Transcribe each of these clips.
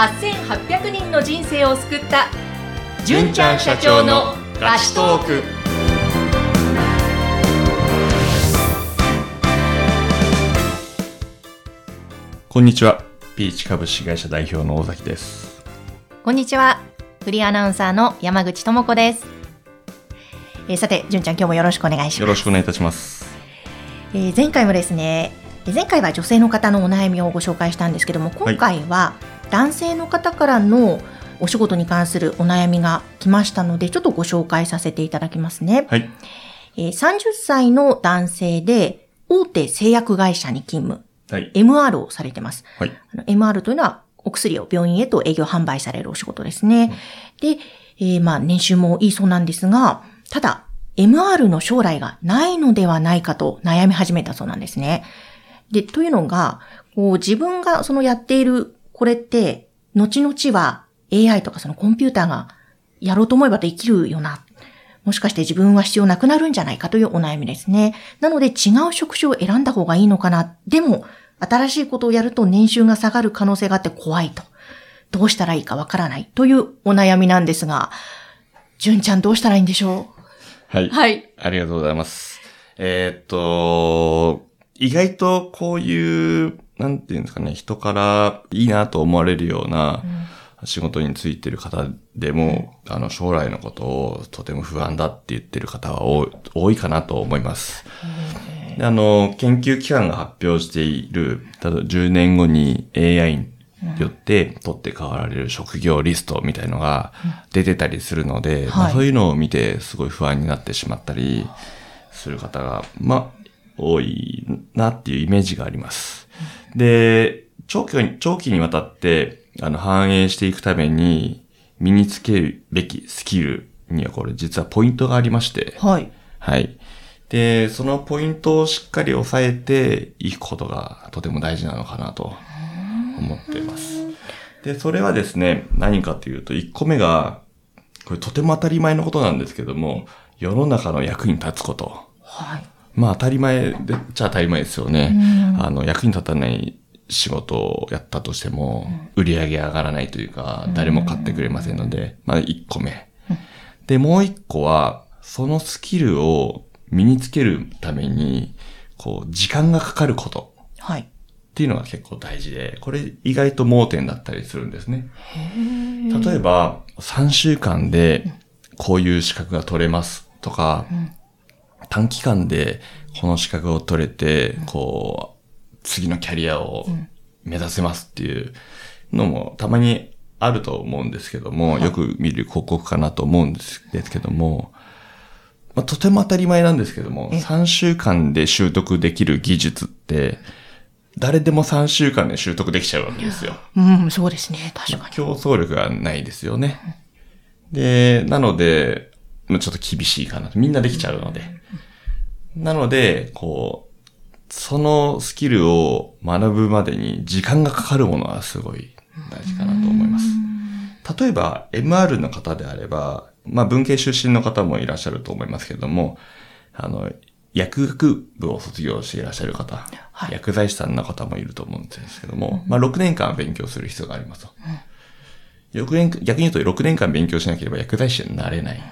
8800人の人生を救った純ちゃん社長のラストークこんにちは。ピーチ株式会社代表の大崎です。こんにちはフリーアナウンサーの山口智子ですえーさて純ちゃん今日もよろしくお願いしますよろしくお願いいたします。えー前回もですねえー前回は女性の方のお悩みをご紹介したんですけども今回は男性の方からのお仕事に関するお悩みが来ましたのでちょっとご紹介させていただきますね、はい。えー30歳の男性で大手製薬会社に勤務はい。MR をされてますはい。MR というのはお薬を病院へと営業販売されるお仕事ですね。で、えーまあ年収もいいそうなんですが、ただ MR の将来がないのではないかと悩み始めたそうなんですね。で、というのが、こう自分がそのやっているこれって、後々は AI とかそのコンピューターがやろうと思えばできるよな。もしかして自分は必要なくなるんじゃないかというお悩みですね。なので違う職種を選んだ方がいいのかな。でも、新しいことをやると年収が下がる可能性があって怖いと。どうしたらいいかわからないというお悩みなんですが、純ちゃんどうしたらいいんでしょはい。うはい。ありがとうございます。えーっと、意外とこういう、なんていうんですかね、人からいいなと思われるような仕事についてる方でも、あの、将来のことをとても不安だって言ってる方は多いかなと思います。であの、研究機関が発表している、例えば10年後に AI によって取って代わられる職業リストみたいのが出てたりするので、まあはいそういうのを見てすごい不安になってしまったりする方が、まあ、多いなっていうイメージがあります。で、長期に、長期にわたって、あの、反映していくために身につけるべきスキルにはこれ実はポイントがありまして、はい。はい。で、そのポイントをしっかり押さえていくことがとても大事なのかなと思っています。で、それはですね、何かというと、1個目が、これとても当たり前のことなんですけども、世の中の役に立つこと。はい。まあ当たり前で、じゃあ当たり前ですよね。あの、役に立たない仕事をやったとしても、売り上げ上がらないというか、誰も買ってくれませんので、まあ1個目。で、もう1個は、そのスキルを身につけるために、こう、時間がかかることはい。っていうのが結構大事で、これ意外と盲点だったりするんですね。例えば、3週間でこういう資格が取れますとか、短期間でこの資格を取れて、こう、次のキャリアを目指せますっていうのもたまにあると思うんですけども、よく見る広告かなと思うんですですけども、まあ、とても当たり前なんですけども、3週間で習得できる技術って、誰でも3週間で習得できちゃうわけですよ。うん、そうですね。確かに。競争力がないですよね。で、なので、まあちょっと厳しいかなと。みんなできちゃうので。なので、こう、そのスキルを学ぶまでに時間がかかるものはすごい大事かなと思います。例えば、MR の方であれば、まあ文系出身の方もいらっしゃると思いますけれども、あの、薬学部を卒業していらっしゃる方、はい薬剤師さんの方もいると思うんですけども、まあ6年間勉強する必要がありますと。6年逆に言うと6年間勉強しなければ薬剤師になれない。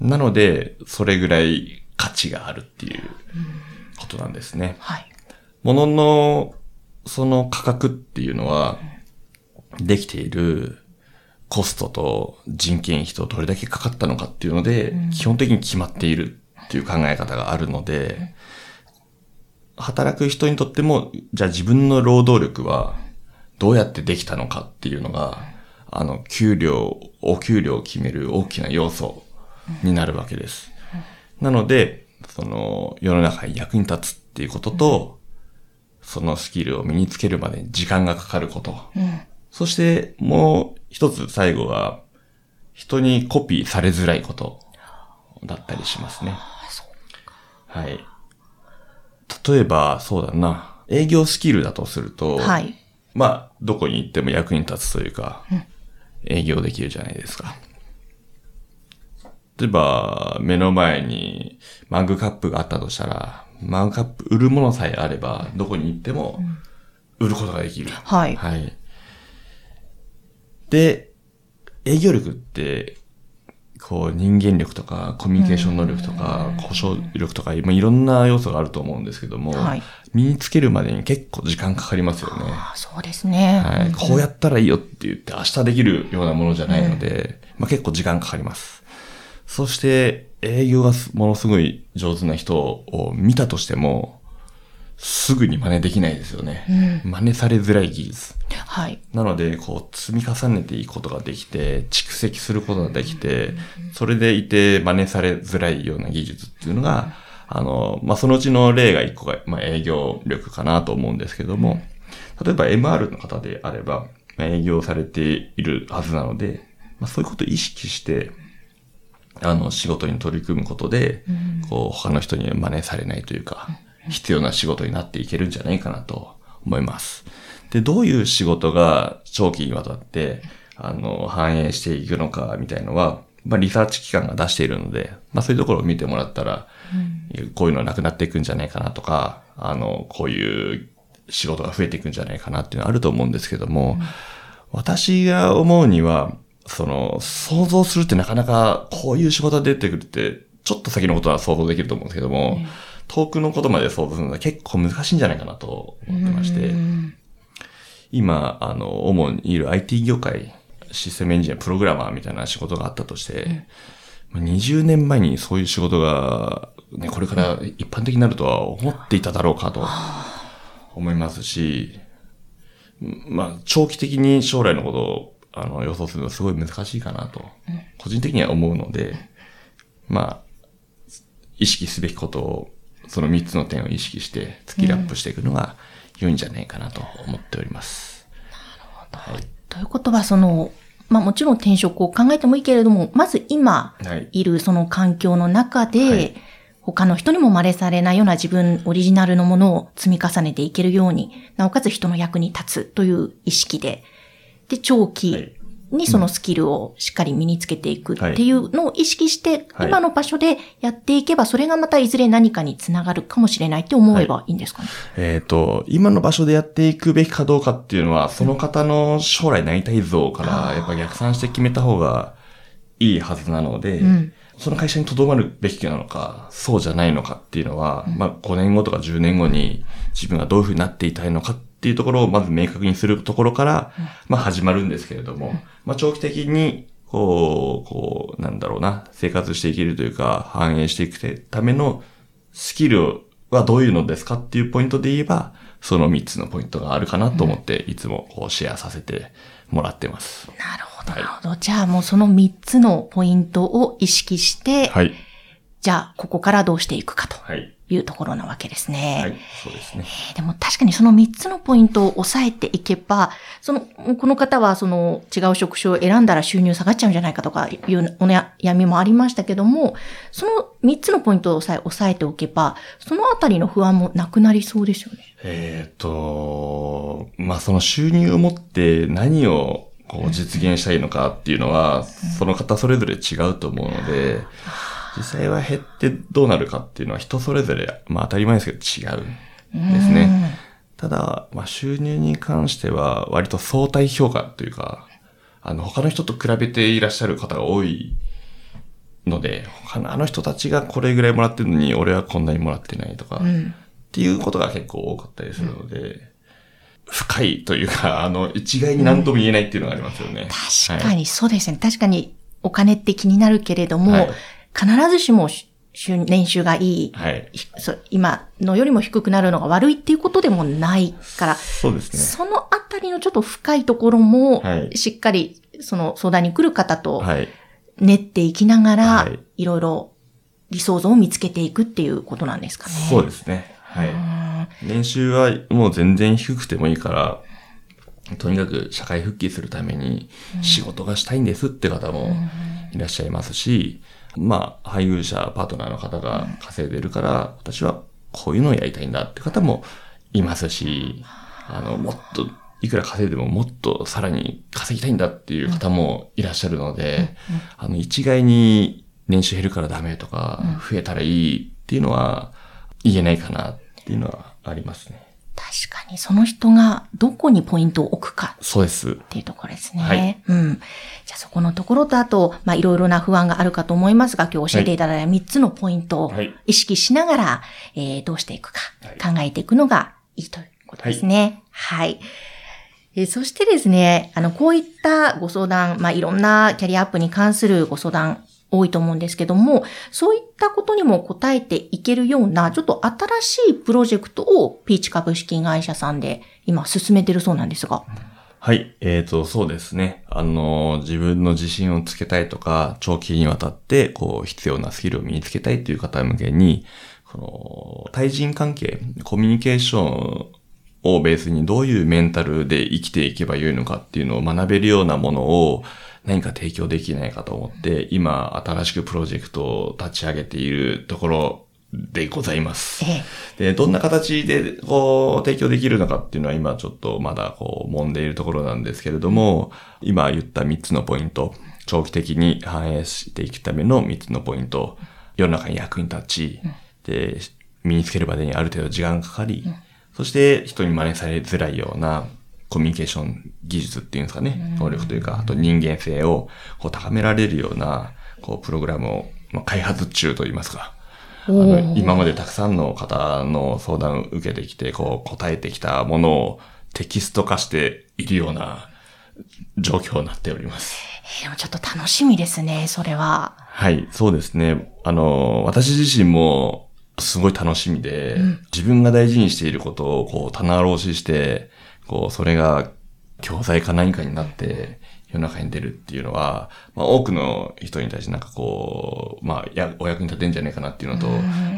なので、それぐらい価値があるっていうことなんですね。はい。物の、その価格っていうのは、できているコストと人件費とどれだけかかったのかっていうので、基本的に決まっているっていう考え方があるので、働く人にとっても、じゃあ自分の労働力はどうやってできたのかっていうのが、あの、給料、お給料を決める大きな要素になるわけです。なので、その、世の中に役に立つっていうことと、そのスキルを身につけるまでに時間がかかること。そして、もう一つ最後は、人にコピーされづらいことだったりしますね。はい。例えば、そうだな。営業スキルだとすると、はい。まあ、どこに行っても役に立つというか、営業できるじゃないですか。例えば、目の前にマグカップがあったとしたら、マグカップ売るものさえあれば、どこに行っても売ることができる。はい。はい。で、営業力って、こう人間力とかコミュニケーション能力とか交渉力とか、まあいろんな要素があると思うんですけども、はい身につけるまでに結構時間かかりますよね。あそうですね。はい、こうやったらいいよって言って明日できるようなものじゃないので、まあ結構時間かかります。そして営業がすものすごい上手な人を見たとしても、すぐに真似できないですよね。真似されづらい技術。はい。なので、こう、積み重ねていくことができて、蓄積することができて、それでいて真似されづらいような技術っていうのが、あの、まあ、そのうちの例が一個が、まあ、営業力かなと思うんですけども、例えば MR の方であれば、まあ営業されているはずなので、まあ、そういうことを意識して、あの、仕事に取り組むことで、こう、他の人に真似されないというか、必要な仕事になっていけるんじゃないかなと思います。で、どういう仕事が長期にわたって、あの、反映していくのかみたいのは、まあ、リサーチ機関が出しているので、まあ、そういうところを見てもらったら、こういうのなくなっていくんじゃないかなとか、あの、こういう仕事が増えていくんじゃないかなっていうのはあると思うんですけども、私が思うには、その、想像するってなかなかこういう仕事が出てくるって、ちょっと先のことは想像できると思うんですけども、遠くのことまで想像するのは結構難しいんじゃないかなと思ってまして、今、あの、主にいる IT 業界、システムエンジニア、プログラマーみたいな仕事があったとして、まあ20年前にそういう仕事が、ね、これから一般的になるとは思っていただろうかと思いますし、まあ、長期的に将来のことをあの予想するのはすごい難しいかなと、個人的には思うので、まあ、意識すべきことを、その3つの点を意識して、スキルアップしていくのが良いんじゃないかなと思っております。ということは、その、まあもちろん転職を考えてもいいけれども、まず今はい。いるその環境の中で、はい。他の人にも真似されないような自分オリジナルのものを積み重ねていけるように、なおかつ人の役に立つという意識で、で、長はい。期にそのスキルをしっかり身につけていくっていうのを意識して、はい。今の場所でやっていけば、それがまたいずれ何かにつながるかもしれないって思えばいいんですかね？えっ、と、今の場所でやっていくべきかどうかっていうのは、その方の将来なりたい像から、やっぱ逆算して決めた方がいいはずなので、ん。その会社に留まるべきなのか、そうじゃないのかっていうのは、まあ5年後とか10年後に自分がどういうふうになっていたいのかっていうところをまず明確にするところから、まあ始まるんですけれども、まあ長期的に、こう、こう、なんだろうな、生活していけるというか、反映していくためのスキルはどういうのですかっていうポイントで言えば、その3つのポイントがあるかなと思って、いつもこうシェアさせてもらってます。なるほど、なるほど。じゃあもうその3つのポイントを意識して、はい。じゃあここからどうしていくかとはい。いうところなわけですね。はい。そうですね。でも確かにその3つのポイントを押さえていけば、その、この方はその違う職種を選んだら収入下がっちゃうんじゃないかとかいうお悩みもありましたけども、その3つのポイントをさえ押さえておけば、そのあたりの不安もなくなりそうですよね。えっ、と、まあ、その収入を持って何をこう実現したいのかっていうのは、その方それぞれ違うと思うので、実際は減ってどうなるかっていうのは人それぞれ、まあ当たり前ですけど違うんですね。ただ、まあ収入に関しては割と相対評価というか、あの他の人と比べていらっしゃる方が多いので、他のあの人たちがこれぐらいもらってるのに俺はこんなにもらってないとか、っていうことが結構多かったりするので、深いというか、あの、一概に何とも言えないっていうのがありますよね。確かにそうですね。確かにお金って気になるけれども、はい必ずしも収年収がいい、はい。今のよりも低くなるのが悪いっていうことでもないから、そうですね。そのあたりのちょっと深いところもは、いしっかりその相談に来る方とはい。練っていきながら、はいいろいろ理想像を見つけていくっていうことなんですかね。そうですね。はい。年収はもう全然低くてもいいから、とにかく社会復帰するために仕事がしたいんですって方もいらっしゃいますし、まあ、配偶者、パートナーの方が稼いでるから、私はこういうのをやりたいんだって方もいますし、あの、もっと、いくら稼いでももっとさらに稼ぎたいんだっていう方もいらっしゃるので、あの、一概に年収減るからダメとか、増えたらいいっていうのは言えないかなっていうのはありますね。その人がどこにポイントを置くかそうです。っていうところですね。はいうん。じゃあそこのところと、あと、まあ、いろいろな不安があるかと思いますが、今日教えていただいた3つのポイントをはい意識しながら、えーどうしていくかはい考えていくのがいいということですね。はい。えーそしてですね、あの、こういったご相談、まあ、いろんなキャリアアップに関するご相談多いと思うんですけども、そういったことにも答えていけるような、ちょっと新しいプロジェクトをピーチ株式会社さんで今進めてるそうなんですが。はい。えっ、と、そうですね。あの、自分の自信をつけたいとか、長期にわたって、こう、必要なスキルを身につけたいという方向けに、この、対人関係、コミュニケーションをベースにどういうメンタルで生きていけばよいのかっていうのを学べるようなものを何か提供できないかと思って、今、新しくプロジェクトを立ち上げているところでございます。ええ。で、どんな形で、こう、提供できるのかっていうのは今ちょっとまだこう、揉んでいるところなんですけれども、今言った3つのポイント、長期的に反映していくための3つのポイント、世の中に役に立ち、で、身につけるまでにある程度時間がかかり、そして人に真似されづらいようなコミュニケーション技術っていうんですかね、能力というか、あと人間性をこう高められるような、こう、プログラムを、まあ、開発中といいますか、あおのー今までたくさんの方の相談を受けてきて、こう答えてきたものをテキスト化しているような状況になっております。えーでもちょっと楽しみですね、それは。はい、そうですね。あの、私自身もすごい楽しみで、自分が大事にしていることをこう棚卸しして、こうそれが教材か何かになって世の中に出るっていうのは、まあ多くの人に対してなんかこう、まあやお役に立てんじゃないかなっていうのと、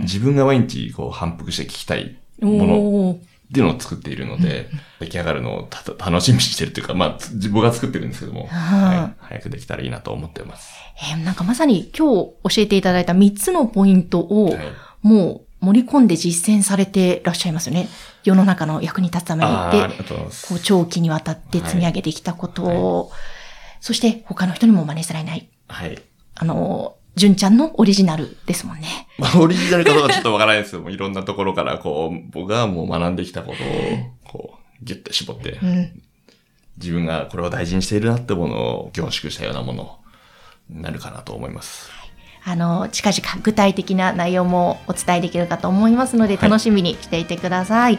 自分が毎日こう反復して聞きたいものっていうのを作っているので、出来上がるのをた楽しみにしてるというか、まあ、つ僕が作ってるんですけども、はい、早くできたらいいなと思ってます。えーなんかまさに今日教えていただいた3つのポイントをはいもう盛り込んで実践されてらっしゃいますよね。世の中の役に立つためにで。こう長期にわたって積み上げてきたことを、そして他の人にも真似されない。はい。あの、純ちゃんのオリジナルですもんね。まあ、オリジナルかどうかちょっとわからないですけども、いろんなところから、こう、僕がもう学んできたことを、こう、ギュッて絞って、うん。自分がこれを大事にしているなってものを凝縮したようなものになるかなと思います。あの、近々具体的な内容もお伝えできるかと思いますので、はい楽しみにしていてください。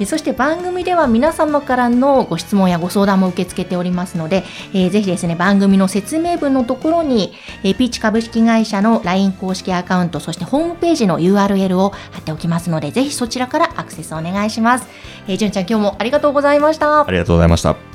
えそして番組では皆様からのご質問やご相談も受け付けておりますので、えーぜひですね、番組の説明文のところに、えーピーチ株式会社の LINE 公式アカウント、そしてホームページの URL を貼っておきますので、ぜひそちらからアクセスお願いします。えー、じゅんちゃん今日もありがとうございましたあ。りがとうございました。